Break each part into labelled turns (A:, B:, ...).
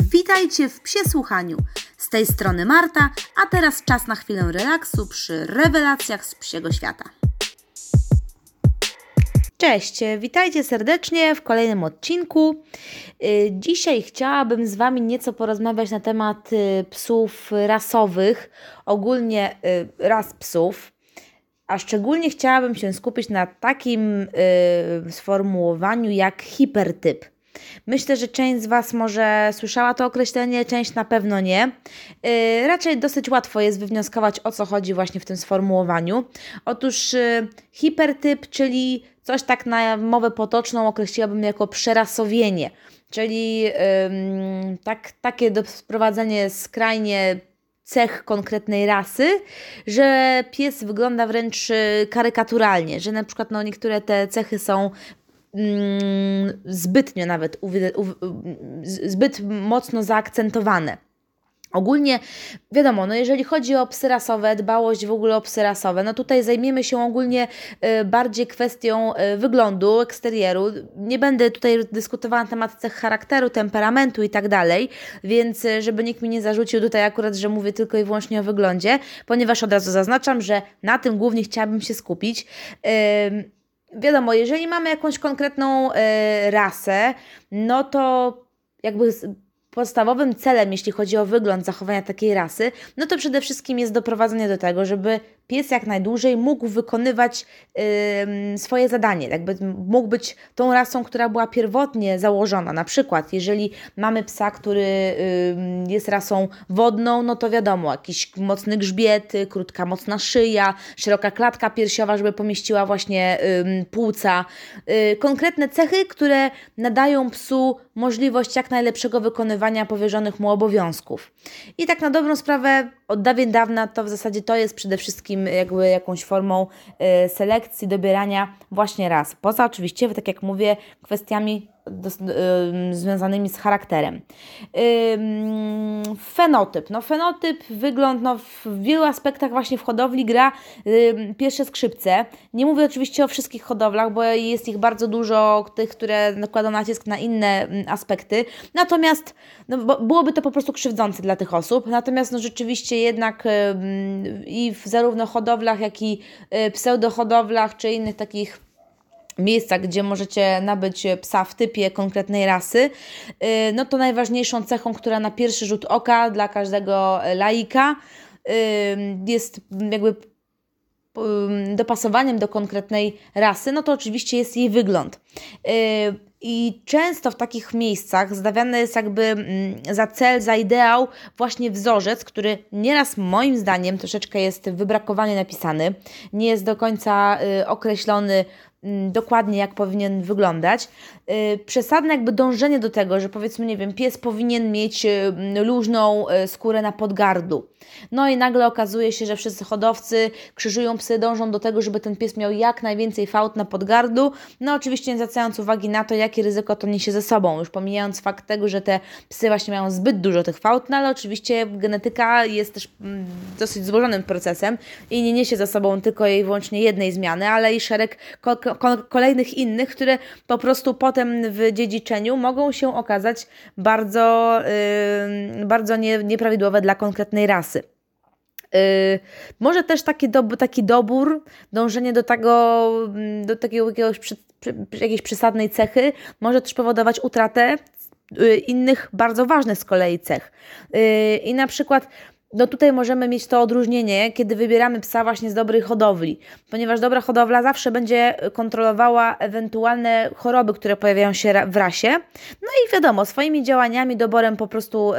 A: Witajcie w Psie Słuchaniu. Z tej strony Marta, a teraz czas na chwilę relaksu przy rewelacjach z psiego świata. Cześć, witajcie serdecznie w kolejnym odcinku. Y, dzisiaj chciałabym z Wami nieco porozmawiać na temat y, psów rasowych, ogólnie y, ras psów. A szczególnie chciałabym się skupić na takim sformułowaniu jak hipertyp. Myślę, że część z Was może słyszała to określenie, część na pewno nie. Yy, raczej dosyć łatwo jest wywnioskować, o co chodzi właśnie w tym sformułowaniu. Otóż yy, hipertyp, czyli coś tak na mowę potoczną określiłabym jako przerasowienie, czyli yy, tak, takie sprowadzenie skrajnie cech konkretnej rasy, że pies wygląda wręcz y, karykaturalnie, że na przykład no, niektóre te cechy są zbytnio nawet, zbyt mocno zaakcentowane. Ogólnie wiadomo, no jeżeli chodzi o psy rasowe, dbałość w ogóle o psy rasowe, no tutaj zajmiemy się ogólnie y, bardziej kwestią y, wyglądu, eksterieru. Nie będę tutaj dyskutowała na temat cech charakteru, temperamentu i tak dalej, więc y, żeby nikt mi nie zarzucił tutaj akurat, że mówię tylko i wyłącznie o wyglądzie, ponieważ od razu zaznaczam, że na tym głównie chciałabym się skupić wiadomo, jeżeli mamy jakąś konkretną y, rasę, no to jakby podstawowym celem, jeśli chodzi o wygląd zachowania takiej rasy, no to przede wszystkim jest doprowadzenie do tego, żeby pies jak najdłużej mógł wykonywać y, swoje zadanie, jakby mógł być tą rasą, która była pierwotnie założona. Na przykład, jeżeli mamy psa, który y, jest rasą wodną, no to wiadomo, jakiś mocny grzbiet, krótka, mocna szyja, szeroka klatka piersiowa, żeby pomieściła właśnie y, płuca. konkretne cechy, które nadają psu możliwość jak najlepszego wykonywania powierzonych mu obowiązków. I tak na dobrą sprawę, od dawien dawna to w zasadzie to jest przede wszystkim jakby jakąś formą y, selekcji, dobierania właśnie ras. Poza oczywiście, tak jak mówię, kwestiami do, y, związanymi z charakterem. Y, fenotyp. No, fenotyp, wygląd, no, w wielu aspektach właśnie w hodowli gra y, pierwsze skrzypce. Nie mówię oczywiście o wszystkich hodowlach, bo jest ich bardzo dużo, tych, które nakładają nacisk na inne aspekty. Natomiast no, byłoby to po prostu krzywdzące dla tych osób. Natomiast no, rzeczywiście jednak i w zarówno hodowlach, jak i pseudohodowlach, czy innych takich miejsca, gdzie możecie nabyć psa w typie konkretnej rasy, y, no to najważniejszą cechą, która na pierwszy rzut oka dla każdego laika y, jest jakby dopasowaniem do konkretnej rasy, no to oczywiście jest jej wygląd. Y, I często w takich miejscach zdawiany jest jakby mm, za cel, za ideał właśnie wzorzec, który nieraz moim zdaniem troszeczkę jest wybrakowanie napisany, nie jest do końca określony dokładnie jak powinien wyglądać. Y, przesadne jakby dążenie do tego, że powiedzmy, nie wiem, pies powinien mieć y, luźną y, skórę na podgardu. No i nagle okazuje się, że wszyscy hodowcy krzyżują psy, dążą do tego, żeby ten pies miał jak najwięcej fałd na podgardu. No oczywiście nie zwracając uwagi na to, jakie ryzyko to niesie ze sobą, już pomijając fakt tego, że te psy właśnie mają zbyt dużo tych fałd, no ale oczywiście genetyka jest też mm, dosyć złożonym procesem i nie niesie za sobą tylko i wyłącznie jednej zmiany, ale i szereg kolejnych innych, które po prostu potem w dziedziczeniu mogą się okazać bardzo, bardzo nie, nieprawidłowe dla konkretnej rasy. Yy, może też taki, taki dobór, dążenie do tego, do takiego jakiegoś jakiejś przesadnej cechy może też powodować utratę yy, innych bardzo ważnych z kolei cech. Yy, I na przykład no tutaj możemy mieć to odróżnienie, kiedy wybieramy psa właśnie z dobrej hodowli, ponieważ dobra hodowla zawsze będzie kontrolowała ewentualne choroby, które pojawiają się w rasie. No i wiadomo, swoimi działaniami, doborem po prostu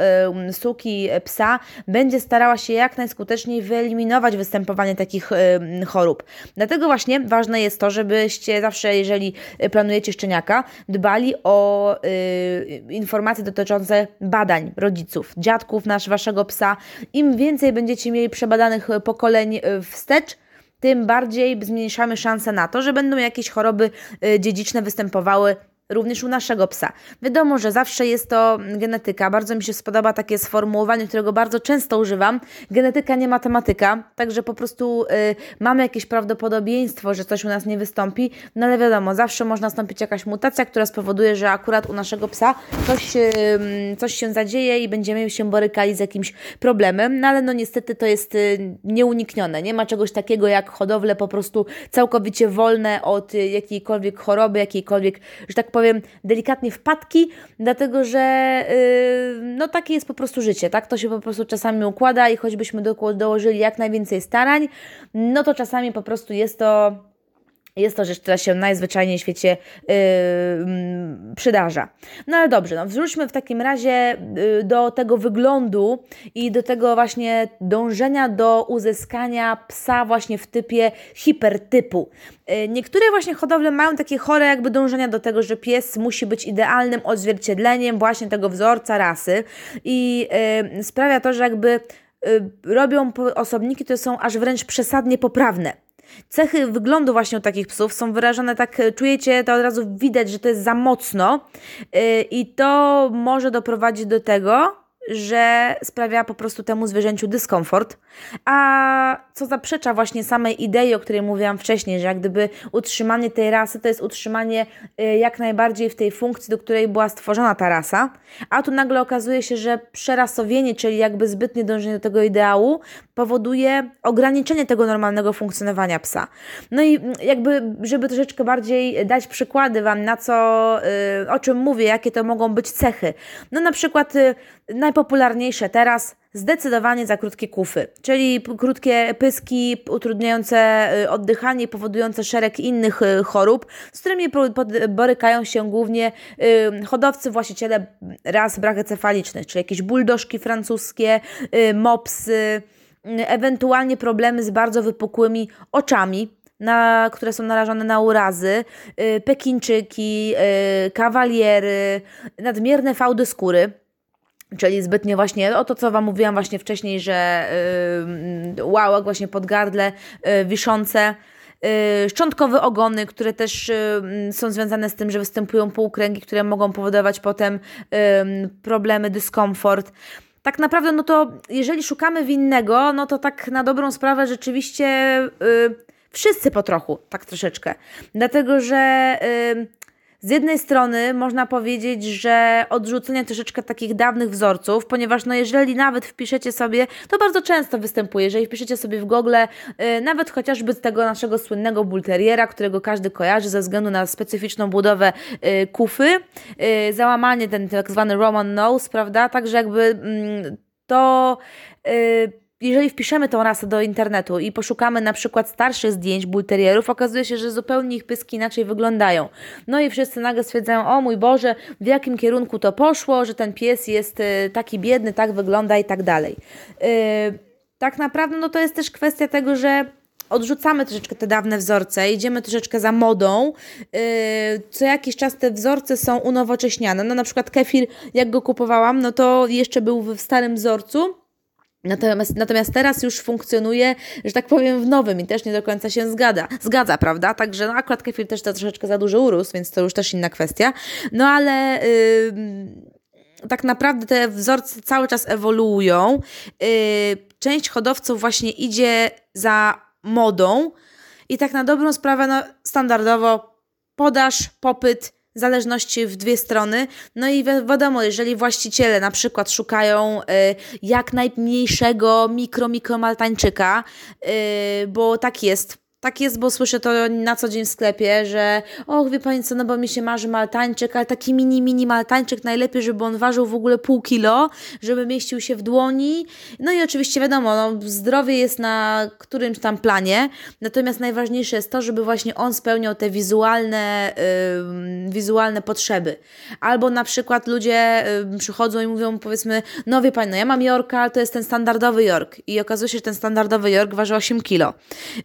A: y, suki psa będzie starała się jak najskuteczniej wyeliminować występowanie takich y, chorób. Dlatego właśnie ważne jest to, żebyście zawsze, jeżeli planujecie szczeniaka, dbali o y, informacje dotyczące badań rodziców, dziadków nasz, waszego psa i im więcej będziecie mieli przebadanych e, pokoleń e, wstecz, tym bardziej zmniejszamy szanse na to, że będą jakieś choroby e, dziedziczne występowały również u naszego psa. Wiadomo, że zawsze jest to genetyka. Bardzo mi się spodoba takie sformułowanie, którego bardzo często używam. Genetyka nie matematyka, także po prostu y, mamy jakieś prawdopodobieństwo, że coś u nas nie wystąpi, no ale wiadomo, zawsze można nastąpić jakaś mutacja, która spowoduje, że akurat u naszego psa coś, y, coś się zadzieje i będziemy się borykali z jakimś problemem, no ale no niestety to jest y, nieuniknione. Nie ma czegoś takiego jak hodowle po prostu całkowicie wolne od y, jakiejkolwiek choroby, jakiejkolwiek, że tak powiem, delikatnie wpadki, dlatego że yy, no takie jest po prostu życie, tak? To się po prostu czasami układa i choćbyśmy do, dołożyli jak najwięcej starań, no to czasami po prostu jest to jest to rzecz, która się najzwyczajniej w świecie yy, przydarza. No ale dobrze, no wróćmy w takim razie yy, do tego wyglądu i do tego właśnie dążenia do uzyskania psa właśnie w typie hipertypu. Yy, niektóre właśnie hodowle mają takie chore jakby dążenia do tego, że pies musi być idealnym odzwierciedleniem właśnie tego wzorca rasy i yy, sprawia to, że jakby y, robią osobniki, które są aż wręcz przesadnie poprawne. Cechy wyglądu właśnie u takich psów są wyrażone tak, e, czujecie, to od razu widać, że to jest za mocno yy, i to może doprowadzić do tego, że sprawia po prostu temu zwierzęciu dyskomfort, a co zaprzecza właśnie samej idei, o której mówiłam wcześniej, że jak gdyby utrzymanie tej rasy to jest utrzymanie y, jak najbardziej w tej funkcji, do której była stworzona ta rasa, a tu nagle okazuje się, że przerasowienie, czyli jakby zbytnie dążenie do tego ideału, powoduje ograniczenie tego normalnego funkcjonowania psa. No i mm, jakby, żeby troszeczkę bardziej dać przykłady Wam, na co, y, o czym mówię, jakie to mogą być cechy. No na przykład y, najpopularniejsze teraz zdecydowanie za krótkie kufy, czyli krótkie pyski utrudniające y, oddychanie i powodujące szereg innych y, chorób, z którymi borykają się głównie y, hodowcy, właściciele ras brachecefalicznych, czyli jakieś buldożki francuskie, mopsy, ewentualnie problemy z bardzo wypukłymi oczami, na, które są narażone na urazy, pekinczyki, kawaliery, nadmierne fałdy skóry. Czyli zbytnie właśnie o to, co Wam mówiłam właśnie wcześniej, że yy, łałek właśnie pod gardle yy, wiszące, yy, szczątkowe ogony, które też yy, są związane z tym, że występują półkręgi, które mogą powodować potem problemy, dyskomfort. Tak naprawdę, no to jeżeli szukamy winnego, no to tak na dobrą sprawę rzeczywiście yy, wszyscy po trochu, tak troszeczkę. Dlatego, że yy, z jednej strony można powiedzieć, że odrzucenie troszeczkę takich dawnych wzorców, ponieważ no jeżeli nawet wpiszecie sobie, to bardzo często występuje, jeżeli wpiszecie sobie w Google yy, nawet chociażby z tego naszego słynnego bulteriera, którego każdy kojarzy ze względu na specyficzną budowę yy, kufy, yy, załamanie ten tak zwany Roman nose, prawda, także jakby mm, to y, jeżeli wpiszemy tą rasę do internetu i poszukamy na przykład starszych zdjęć bulterierów, okazuje się, że zupełnie ich pyski inaczej wyglądają. No i wszyscy nagle stwierdzają, o mój Boże, w jakim kierunku to poszło, że ten pies jest y, taki biedny, tak wygląda i tak dalej. Yy, tak naprawdę no to jest też kwestia tego, że odrzucamy troszeczkę te dawne wzorce, idziemy troszeczkę za modą. Yy, co jakiś czas te wzorce są unowocześniane. No na przykład kefir, jak go kupowałam, no to jeszcze był w starym wzorcu, Natomiast, natomiast teraz już funkcjonuje, że tak powiem, w nowym i też nie do końca się zgadza, zgadza prawda? Także no, akurat kefir też to troszeczkę za dużo urósł, więc to już też inna kwestia. No ale yy, tak naprawdę te wzorce cały czas ewoluują. Yy, część hodowców właśnie idzie za modą i tak na dobrą sprawę, no standardowo podaż, popyt zależności w dwie strony. No i wi wiadomo, jeżeli właściciele na przykład szukają y, jak najmniejszego mikro, mikromaltańczyka, y, bo tak jest, tak jest, bo słyszę to na co dzień w sklepie, że och, wie Pani co, no bo mi się marzy maltańczyk, ale taki mini, mini maltańczyk najlepiej, żeby on ważył w ogóle pół kilo, żeby mieścił się w dłoni. No i oczywiście wiadomo, no, zdrowie jest na którymś tam planie, natomiast najważniejsze jest to, żeby właśnie on spełniał te wizualne, yy, wizualne potrzeby. Albo na przykład ludzie yy, przychodzą i mówią powiedzmy, no wie Pani, no ja mam Jorka, ale to jest ten standardowy York i okazuje się, że ten standardowy York waży 8 kilo.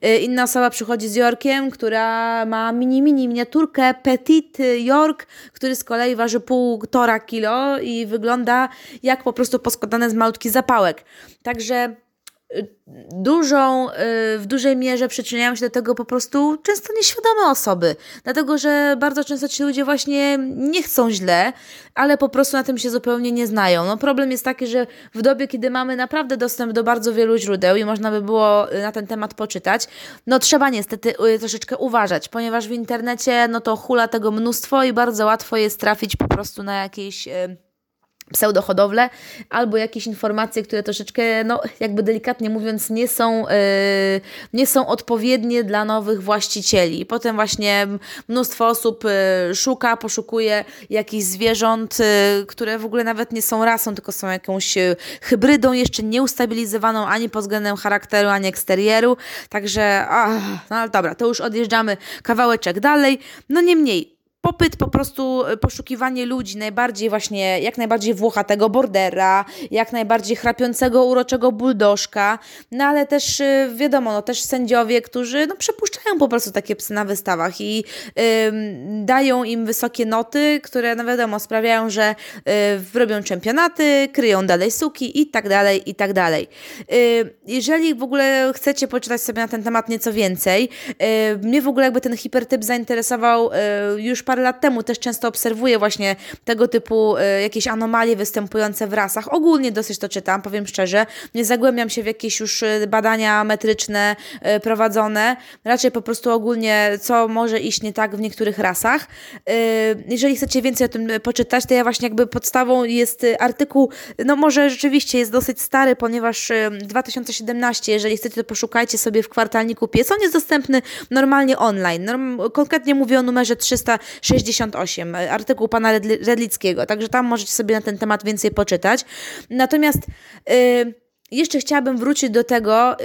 A: Yy, inna osoba przychodzi z Yorkiem, która ma mini, mini miniaturkę Petit York, który z kolei waży półtora kilo i wygląda jak po prostu poskładane z malutkich zapałek. Także dużą, y, w dużej mierze przyczyniają się do tego po prostu często nieświadome osoby. Dlatego, że bardzo często ci ludzie właśnie nie chcą źle, ale po prostu na tym się zupełnie nie znają. No problem jest taki, że w dobie, kiedy mamy naprawdę dostęp do bardzo wielu źródeł i można by było na ten temat poczytać, no trzeba niestety y, troszeczkę uważać, ponieważ w internecie no to hula tego mnóstwo i bardzo łatwo jest trafić po prostu na jakieś y, pseudohodowle, albo jakieś informacje, które troszeczkę, no jakby delikatnie mówiąc, nie są, yy, nie są odpowiednie dla nowych właścicieli. Potem właśnie mnóstwo osób yy, szuka, poszukuje jakichś zwierząt, yy, które w ogóle nawet nie są rasą, tylko są jakąś hybrydą, jeszcze nieustabilizowaną ani pod względem charakteru, ani eksterieru. Także, ach, no dobra, to już odjeżdżamy kawałeczek dalej. No niemniej, popyt, po prostu e, poszukiwanie ludzi, najbardziej właśnie, jak najbardziej włochatego bordera, jak najbardziej chrapiącego, uroczego buldożka, no ale też e, wiadomo, no też sędziowie, którzy no przepuszczają po prostu takie psy na wystawach i dają im wysokie noty, które no wiadomo, sprawiają, że y, robią czempionaty, kryją dalej suki i tak dalej, i tak dalej. Y, jeżeli w ogóle chcecie poczytać sobie na ten temat nieco więcej, mnie w ogóle jakby ten hipertyp zainteresował już parę lat temu też często obserwuję właśnie tego typu y, jakieś anomalie występujące w rasach. Ogólnie dosyć to czytam, powiem szczerze. Nie zagłębiam się w jakieś już y, badania metryczne y, prowadzone. Raczej po prostu ogólnie, co może iść nie tak w niektórych rasach. Jeżeli chcecie więcej o tym poczytać, to ja właśnie jakby podstawą jest artykuł, no może rzeczywiście jest dosyć stary, ponieważ 2017, jeżeli chcecie, to poszukajcie sobie w kwartalniku pies. On jest dostępny normalnie online. Konkretnie mówię o numerze 300 68, artykuł pana Redlickiego, także tam możecie sobie na ten temat więcej poczytać. Natomiast yy, jeszcze chciałabym wrócić do tego,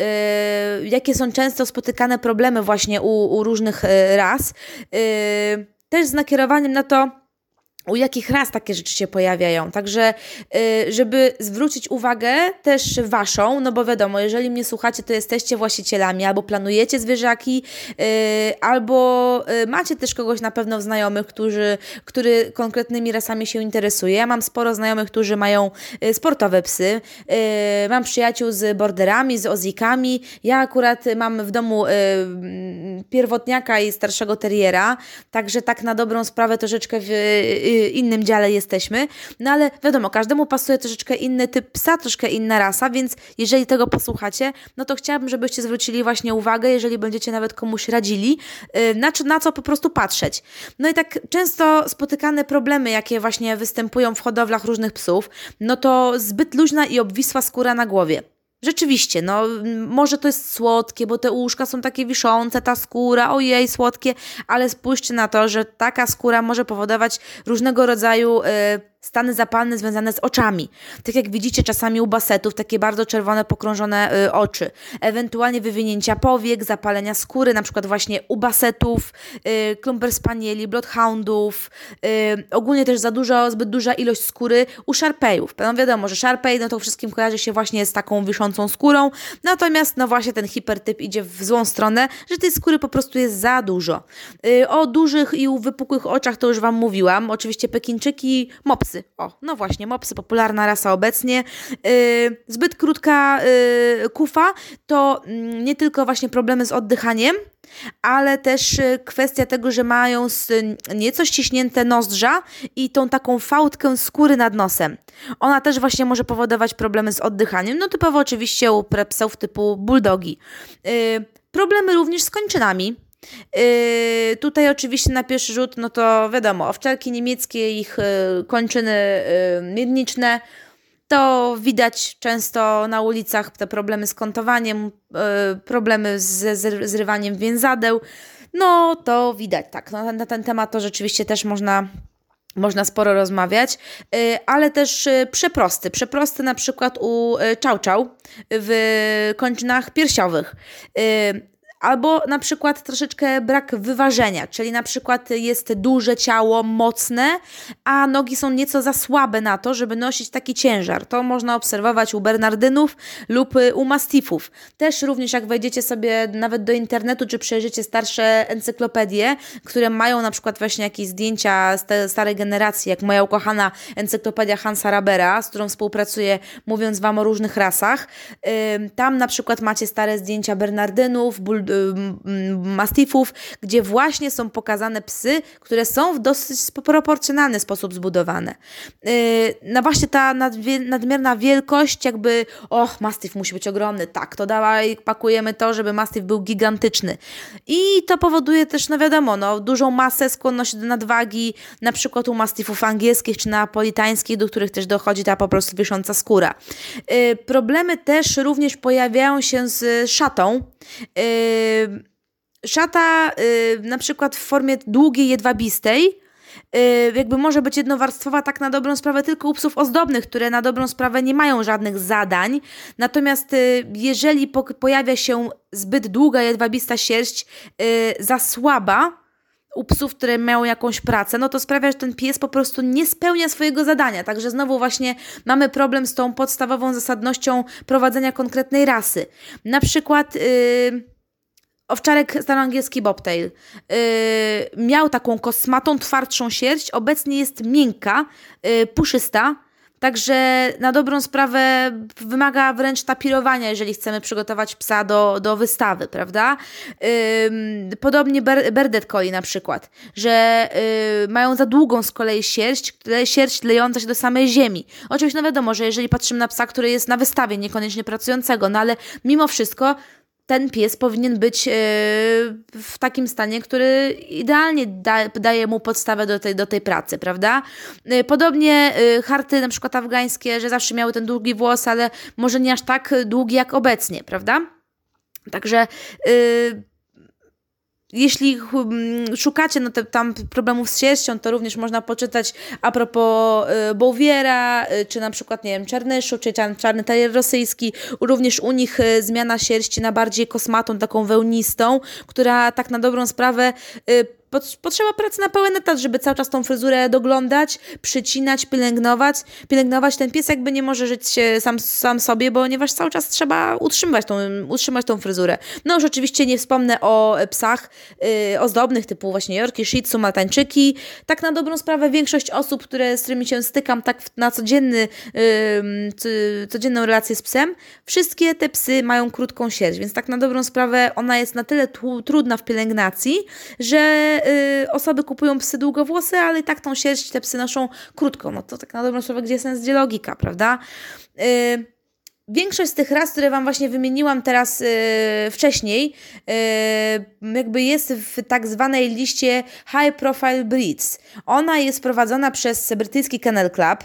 A: yy, jakie są często spotykane problemy właśnie u, u różnych yy, ras. Też z nakierowaniem na to, u jakich raz takie rzeczy się pojawiają. Także, y, żeby zwrócić uwagę też Waszą, no bo wiadomo, jeżeli mnie słuchacie, to jesteście właścicielami, albo planujecie zwierzaki, y, albo y, macie też kogoś na pewno znajomych, którzy, który konkretnymi rasami się interesuje. Ja mam sporo znajomych, którzy mają sportowe psy. Mam przyjaciół z borderami, z ozikami. Ja akurat mam w domu pierwotniaka i starszego teriera, także tak na dobrą sprawę troszeczkę w innym dziale jesteśmy, no ale wiadomo, każdemu pasuje troszeczkę inny typ psa, troszkę inna rasa, więc jeżeli tego posłuchacie, no to chciałabym, żebyście zwrócili właśnie uwagę, jeżeli będziecie nawet komuś radzili, y, na, na co po prostu patrzeć. No i tak często spotykane problemy, jakie właśnie występują w hodowlach różnych psów, no to zbyt luźna i obwisła skóra na głowie. Rzeczywiście, no może to jest słodkie, bo te uszka są takie wiszące, ta skóra, ojej, słodkie, ale spójrzcie na to, że taka skóra może powodować różnego rodzaju... Yy, stany zapalne związane z oczami. Tak jak widzicie czasami u basetów, takie bardzo czerwone, pokrążone y, oczy. Ewentualnie wywinięcia powiek, zapalenia skóry, na przykład właśnie u basetów, y, klumper spanieli, bloodhoundów, y, ogólnie też za dużo, zbyt duża ilość skóry u szarpejów. No wiadomo, że szarpej, no to wszystkim kojarzy się właśnie z taką wiszącą skórą, natomiast no właśnie ten hipertyp idzie w złą stronę, że tej skóry po prostu jest za dużo. Y, o dużych i wypukłych oczach to już Wam mówiłam. Oczywiście Pekinczyki, mopsy mopsy. O, no właśnie, mopsy, popularna rasa obecnie. Yy, zbyt krótka yy, kufa to yy, nie tylko właśnie problemy z oddychaniem, ale też y, kwestia tego, że mają nieco ściśnięte nozdrza i tą taką fałdkę skóry nad nosem. Ona też właśnie może powodować problemy z oddychaniem. No typowo oczywiście u psów typu bulldogi. Y, problemy również z kończynami Yy, tutaj oczywiście na pierwszy rzut, no to wiadomo, owczarki niemieckie, ich yy, kończyny yy, miedniczne, to widać często na ulicach te problemy z kątowaniem, yy, problemy ze zrywaniem więzadeł. No to widać, tak. No, na ten temat to rzeczywiście też można można sporo rozmawiać, yy, ale też yy, przeprosty. Przeprosty na przykład u czał czał w kończynach piersiowych Albo na przykład troszeczkę brak wyważenia, czyli na przykład jest duże ciało, mocne, a nogi są nieco za słabe na to, żeby nosić taki ciężar. To można obserwować u Bernardynów lub u Mastifów. Też również jak wejdziecie sobie nawet do internetu, czy przejrzycie starsze encyklopedie, które mają na przykład właśnie jakieś zdjęcia z starej generacji, jak moja ukochana encyklopedia Hansa Rabera, z którą współpracuję, mówiąc Wam o różnych rasach. Tam na przykład macie stare zdjęcia Bernardynów, Mastifów, gdzie właśnie są pokazane psy, które są w dosyć proporcjonalny sposób zbudowane. No właśnie ta nadmierna wielkość, jakby, och, Mastif musi być ogromny, tak, to dawaj, pakujemy to, żeby Mastif był gigantyczny. I to powoduje też, no wiadomo, no, dużą masę, skłonność do nadwagi, na przykład u Mastifów angielskich czy napolitańskich, do których też dochodzi ta po prostu wisząca skóra. Yy, problemy też również pojawiają się z szatą. Szata na przykład w formie długiej, jedwabistej, jakby może być jednowarstwowa tak na dobrą sprawę tylko u psów ozdobnych, które na dobrą sprawę nie mają żadnych zadań. Natomiast jeżeli po pojawia się zbyt długa jedwabista sierść, za słaba, u psów, które mają jakąś pracę, no to sprawia, że ten pies po prostu nie spełnia swojego zadania. Także znowu właśnie mamy problem z tą podstawową zasadnością prowadzenia konkretnej rasy. Na przykład. Yy, Owczarek staroangielski bobtail yy, miał taką kosmatą, twardszą sierść, obecnie jest miękka, yy, puszysta, Także na dobrą sprawę wymaga wręcz tapirowania, jeżeli chcemy przygotować psa do, do wystawy, prawda? Yy, podobnie ber, Berdet Collie na przykład, że yy, mają za długą z kolei sierść, sierść lejąca się do samej ziemi. Oczywiście no wiadomo, że jeżeli patrzymy na psa, który jest na wystawie, niekoniecznie pracującego, no ale mimo wszystko ten pies powinien być e, w takim stanie, który idealnie da, daje mu podstawę do tej, do tej pracy, prawda? E, podobnie e, harty na przykład afgańskie, że zawsze miały ten długi włos, ale może nie aż tak długi jak obecnie, prawda? Także jeśli szukacie no, te, tam problemów z sierścią, to również można poczytać a propos y, Bouviera, y, czy na przykład, nie wiem, Czarnyszu, czy czarny terrier rosyjski. Również u nich y, zmiana sierści na bardziej kosmatą, taką wełnistą, która tak na dobrą sprawę potrzeba pracy na pełen etat, żeby cały czas tą fryzurę doglądać, przycinać, pielęgnować. Pielęgnować ten pies jakby nie może żyć sam, sam sobie, ponieważ cały czas trzeba utrzymywać tą, utrzymać tą fryzurę. No już oczywiście nie wspomnę o psach yy, ozdobnych typu właśnie Yorkie, Shih Tzu, Maltańczyki. Tak na dobrą sprawę większość osób, które, z którymi się stykam tak na codzienny, yy, codzienną relację z psem, wszystkie te psy mają krótką sierść, więc tak na dobrą sprawę ona jest na tyle trudna w pielęgnacji, że y, osoby kupują psy długowłose, ale i tak tą sierść te psy noszą krótką. No to tak na dobrą sprawę, gdzie sens, gdzie logika, prawda? Y, Większość z tych ras, które Wam właśnie wymieniłam teraz yy, wcześniej, yy, jakby jest w tak zwanej liście High Profile Breeds. Ona jest prowadzona przez brytyjski Kennel Club.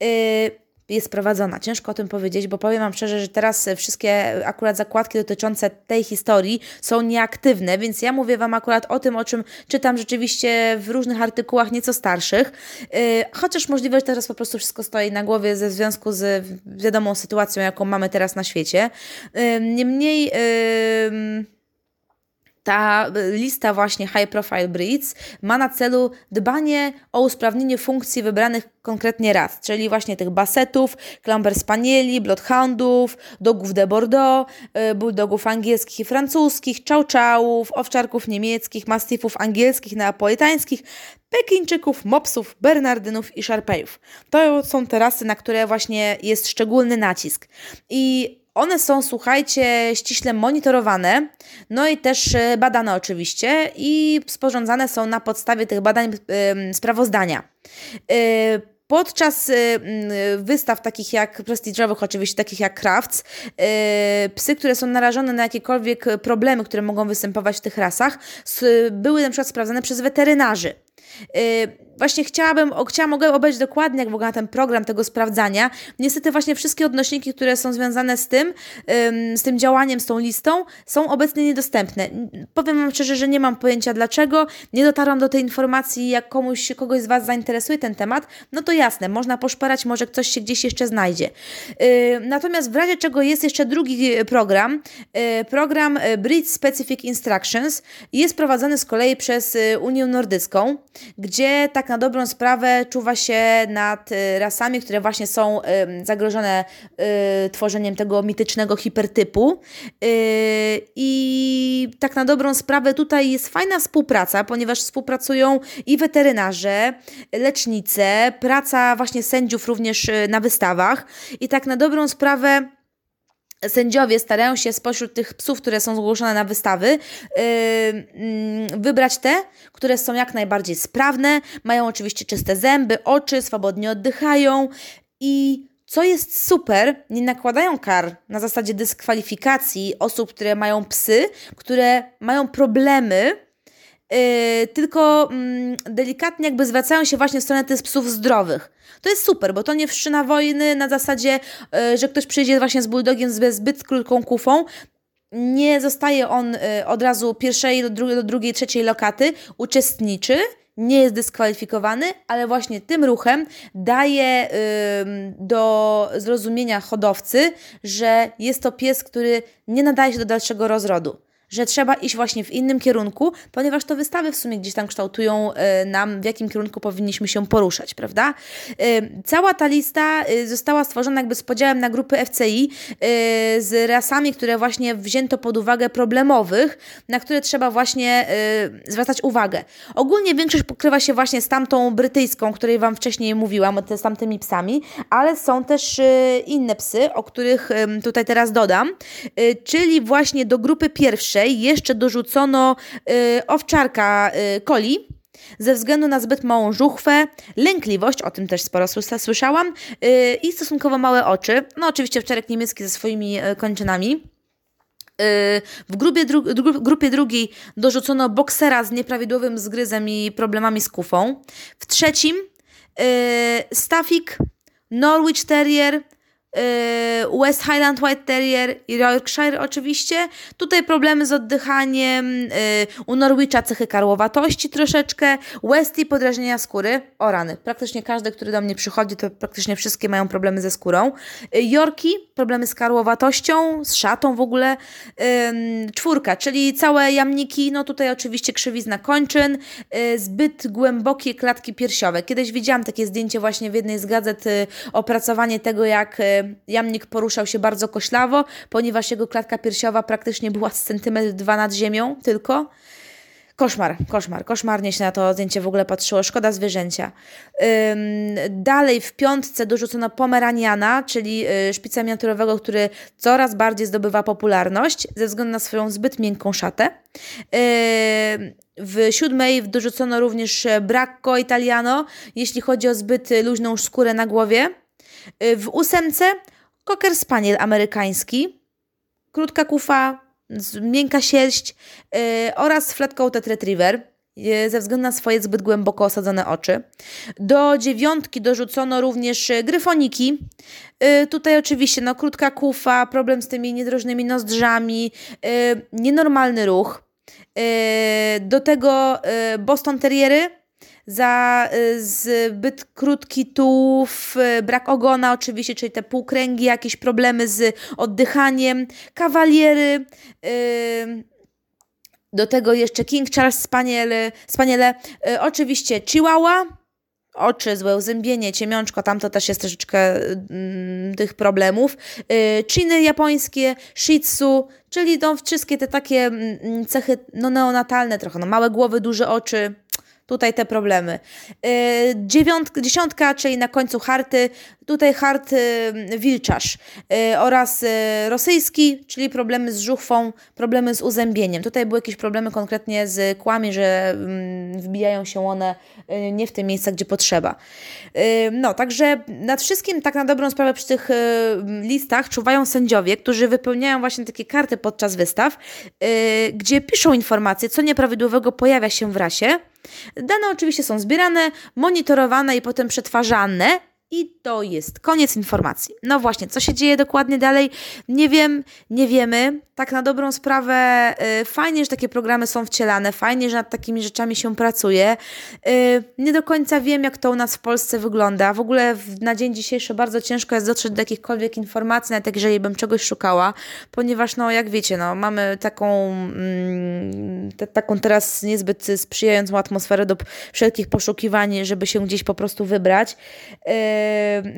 A: Yy, jest prowadzona. Ciężko o tym powiedzieć, bo powiem Wam szczerze, że teraz wszystkie akurat zakładki dotyczące tej historii są nieaktywne, więc ja mówię Wam akurat o tym, o czym czytam rzeczywiście w różnych artykułach nieco starszych, yy, chociaż możliwe, że teraz po prostu wszystko stoi na głowie ze związku z wiadomą sytuacją, jaką mamy teraz na świecie. Niemniej... Yy, ta lista właśnie High Profile Breeds ma na celu dbanie o usprawnienie funkcji wybranych konkretnie ras, czyli właśnie tych basetów, Clamber Spanieli, Bloodhoundów, dogów de Bordeaux, y, bulldogów angielskich i francuskich, czałczałów, owczarków niemieckich, mastifów angielskich, neapolitańskich, Pekińczyków, Mopsów, Bernardynów i Szarpejów. To są te rasy, na które właśnie jest szczególny nacisk. I one są, słuchajcie, ściśle monitorowane, no i też e, badane oczywiście i sporządzane są na podstawie tych badań sprawozdania. Yy, Podczas y, wystaw takich jak prestiżowych, oczywiście takich jak Crafts, psy, które są narażone na jakiekolwiek problemy, które mogą występować w tych rasach, były na przykład sprawdzane przez weterynarzy. Właśnie chciałabym, chciałam, mogę obejrzeć dokładnie, jak wygląda ten program tego sprawdzania. Niestety właśnie wszystkie odnośniki, które są związane z tym, z tym działaniem, z tą listą, są obecnie niedostępne. Powiem Wam szczerze, że nie mam pojęcia dlaczego, nie dotarłam do tej informacji, jak komuś, kogoś z Was zainteresuje ten temat, no to jasne, można poszperać, może ktoś się gdzieś jeszcze znajdzie. Natomiast w razie czego jest jeszcze drugi program, y, program y, Bridge Specific Instructions, jest prowadzony z kolei przez y, Unię Nordycką, gdzie tak na dobrą sprawę czuwa się nad rasami, które właśnie są zagrożone tworzeniem tego mitycznego hipertypu. I tak na dobrą sprawę tutaj jest fajna współpraca, ponieważ współpracują i weterynarze, lecznice, praca właśnie sędziów również na wystawach. I tak na dobrą sprawę sędziowie starają się spośród tych psów, które są zgłoszone na wystawy, yy, yy, wybrać te, które są jak najbardziej sprawne, mają oczywiście czyste zęby, oczy, swobodnie oddychają. I co jest super, nie nakładają kar na zasadzie dyskwalifikacji osób, które mają psy, które mają problemy Yy, tylko yy, delikatnie jakby zwracają się właśnie w stronę tych psów zdrowych. To jest super, bo to nie wszczyna wojny na zasadzie, yy, że ktoś przyjdzie właśnie z bulldogiem z zbyt krótką kufą, nie zostaje on yy, od razu pierwszej do, dru do drugiej, trzeciej lokaty, uczestniczy, nie jest dyskwalifikowany, ale właśnie tym ruchem daje do zrozumienia hodowcy, że jest to pies, który nie nadaje się do dalszego rozrodu że trzeba iść właśnie w innym kierunku, ponieważ to wystawy w sumie gdzieś tam kształtują e, nam, w jakim kierunku powinniśmy się poruszać, prawda? E, cała ta lista e, została stworzona jakby z podziałem na grupy FCI z rasami, które właśnie wzięto pod uwagę problemowych, na które trzeba właśnie zwracać uwagę. Ogólnie większość pokrywa się właśnie z tamtą brytyjską, której Wam wcześniej mówiłam, z tamtymi psami, ale są też inne psy, o których tutaj teraz dodam, czyli właśnie do grupy pierwszej jeszcze dorzucono y, owczarka y, coli, ze względu na zbyt małą żuchwę, lękliwość, o tym też sporo słyszałam, yy, i stosunkowo małe oczy. No oczywiście wczorek niemiecki ze swoimi yy, kończynami. Yy, w grupie, dru grupie drugiej dorzucono boksera z nieprawidłowym zgryzem i problemami z kufą. W trzecim Staffik, Norwich Terrier, Y, West Highland White Terrier i Yorkshire oczywiście. Tutaj problemy z oddychaniem, y, u Norwicha cechy karłowatości troszeczkę, Westie podrażnienia skóry, o rany. Praktycznie każdy, który do mnie przychodzi, to praktycznie wszystkie mają problemy ze skórą. Y, Yorki, problemy z karłowatością, z szatą w ogóle. Czwórka, czyli całe jamniki, no tutaj oczywiście krzywizna kończyn, zbyt głębokie klatki piersiowe. Kiedyś widziałam takie zdjęcie właśnie w jednej z gazet, opracowanie tego, jak jamnik poruszał się bardzo koślawo, ponieważ jego klatka piersiowa praktycznie była z centymetr dwa nad ziemią tylko. Koszmar, koszmar, koszmarnie się na to zdjęcie w ogóle patrzyło, szkoda zwierzęcia. Ym, dalej w piątce dorzucono Pomeraniana, czyli y, szpica miniaturowego, który coraz bardziej zdobywa popularność ze względu na swoją zbyt miękką szatę. Ym, w siódmej dorzucono również Bracco Italiano, jeśli chodzi o zbyt luźną skórę na głowie. Y, w ósemce Cocker Spaniel amerykański, krótka kufa, miękka sierść yy, oraz Flat Coated Retriever yy, ze względu na swoje zbyt głęboko osadzone oczy. Do dziewiątki dorzucono również gryfoniki. Yy, tutaj oczywiście no, krótka kufa, problem z tymi niedrożnymi nozdrzami, yy, nienormalny ruch. Do tego Boston Terriery, za y, zbyt krótki tułów, y, brak ogona oczywiście, czyli te półkręgi, jakieś problemy z oddychaniem, kawaliery, y, do tego jeszcze King Charles Spaniele, Spaniele oczywiście Chihuahua, oczy, złe uzębienie, ciemiączko, tam to też jest troszeczkę mm, tych problemów. Chiny japońskie, shih tzu, czyli to wszystkie te takie mm, cechy no, neonatalne trochę, no, małe głowy, duże oczy, tutaj te problemy. Y, dziewiątka, dziesiątka, czyli na końcu harty, tutaj hart y, wilczarz y, oraz rosyjski, czyli problemy z żuchwą, problemy z uzębieniem. Tutaj były jakieś problemy konkretnie z kłami, że mm, wbijają się one nie w te miejsca, gdzie potrzeba. No, także nad wszystkim, tak na dobrą sprawę przy tych listach czuwają sędziowie, którzy wypełniają właśnie takie karty podczas wystaw, gdzie piszą informacje, co nieprawidłowego pojawia się w rasie, Dane oczywiście są zbierane, monitorowane i potem przetwarzane i to jest koniec informacji. No właśnie, co się dzieje dokładnie dalej? Nie wiem, nie wiemy. Tak na dobrą sprawę, y, fajnie, że takie programy są wcielane, fajnie, że nad takimi rzeczami się pracuje. Y, nie do końca wiem, jak to u nas w Polsce wygląda. W ogóle w, na dzień dzisiejszy bardzo ciężko jest dotrzeć do jakichkolwiek informacji, nawet jeżeli bym czegoś szukała, ponieważ, no, jak wiecie, no, mamy taką, mm, te, taką teraz niezbyt sprzyjającą atmosferę do wszelkich poszukiwań, żeby się gdzieś po prostu wybrać. Y,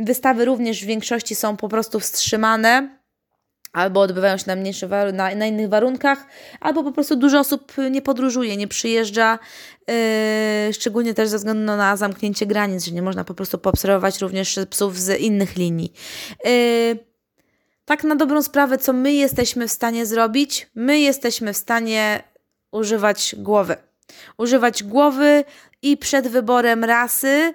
A: Wystawy również w większości są po prostu wstrzymane albo odbywają się na, mniejsze, na, na, innych warunkach, albo po prostu dużo osób nie podróżuje, nie przyjeżdża, yy, szczególnie też ze względu na zamknięcie granic, że nie można po prostu poobserwować również psów z innych linii. Yy, tak na dobrą sprawę, co my jesteśmy w stanie zrobić? My jesteśmy w stanie używać głowy. Używać głowy i przed wyborem rasy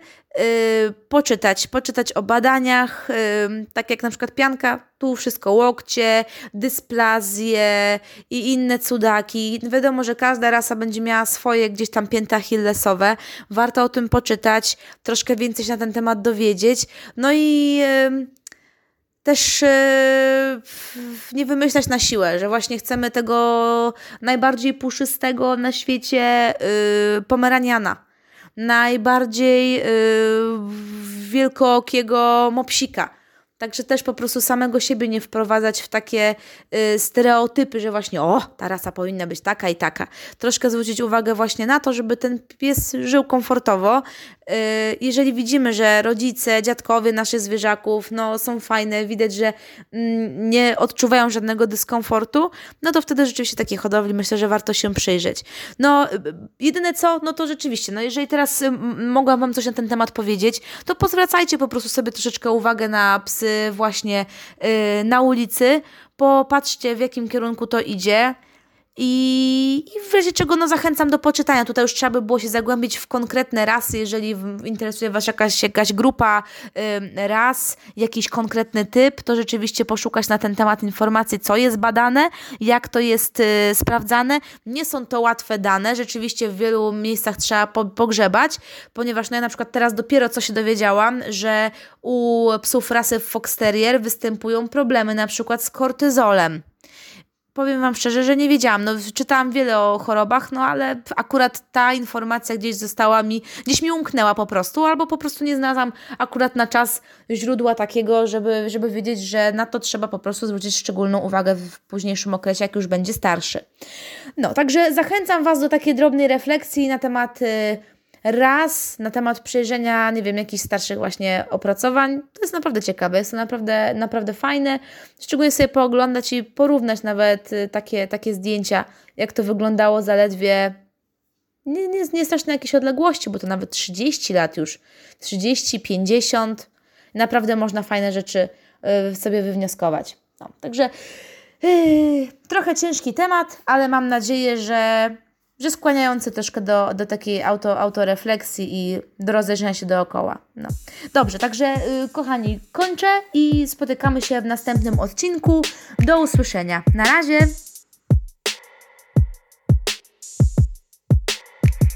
A: poczytać, poczytać o badaniach, yy, tak jak na przykład pianka, tu wszystko łokcie, dysplazje i inne cudaki. Wiadomo, że każda rasa będzie miała swoje gdzieś tam pięta achillesowe. Warto o tym poczytać, troszkę więcej się na ten temat dowiedzieć. No i yy, też nie wymyślać na siłę, że właśnie chcemy tego najbardziej puszystego na świecie pomeraniana najbardziej yy, wielkookiego mopsika. Także też po prostu samego siebie nie wprowadzać w takie y, stereotypy, że właśnie o, ta rasa powinna być taka i taka. Troszkę zwrócić uwagę właśnie na to, żeby ten pies żył komfortowo. Y, jeżeli widzimy, że rodzice, dziadkowie naszych zwierzaków no, są fajne, widać, że mm, nie odczuwają żadnego dyskomfortu, no to wtedy rzeczywiście takiej hodowli myślę, że warto się przyjrzeć. No, y, jedyne co, no to rzeczywiście, no jeżeli teraz mogłam Wam coś na ten temat powiedzieć, to pozwracajcie po prostu sobie troszeczkę uwagę na psy, właśnie y, na ulicy. Popatrzcie, w jakim kierunku to idzie. I, I w razie czego no, zachęcam do poczytania. Tutaj już trzeba by było się zagłębić w konkretne rasy, jeżeli interesuje Was jakaś, jakaś grupa y, ras, jakiś konkretny typ, to rzeczywiście poszukać na ten temat informacji, co jest badane, jak to jest y, sprawdzane. Nie są to łatwe dane, rzeczywiście w wielu miejscach trzeba po, pogrzebać, ponieważ no, ja na przykład teraz dopiero co się dowiedziałam, że u psów rasy Fox Terrier występują problemy na przykład z kortyzolem powiem Wam szczerze, że nie wiedziałam. No, czytałam wiele o chorobach, no ale akurat ta informacja gdzieś została mi, gdzieś mi umknęła po prostu, albo po prostu nie znalazłam akurat na czas źródła takiego, żeby, żeby wiedzieć, że na to trzeba po prostu zwrócić szczególną uwagę w późniejszym okresie, jak już będzie starszy. No, także zachęcam Was do takiej drobnej refleksji na temat. Y, raz na temat przejrzenia, nie wiem, jakichś starszych właśnie opracowań. To jest naprawdę ciekawe, jest to naprawdę, naprawdę fajne. Szczególnie sobie pooglądać i porównać nawet y, takie, takie zdjęcia, jak to wyglądało zaledwie nie, nie, nie straszne jakieś odległości, bo to nawet 30 lat już, 30, 50. Naprawdę można fajne rzeczy y, sobie wywnioskować. No, także yy, trochę ciężki temat, ale mam nadzieję, że że skłaniający troszkę do, do takiej auto, autorefleksji i do rozejrzenia się dookoła. No. Dobrze, także yy, kochani, kończę i spotykamy się w następnym odcinku. Do usłyszenia. Na razie!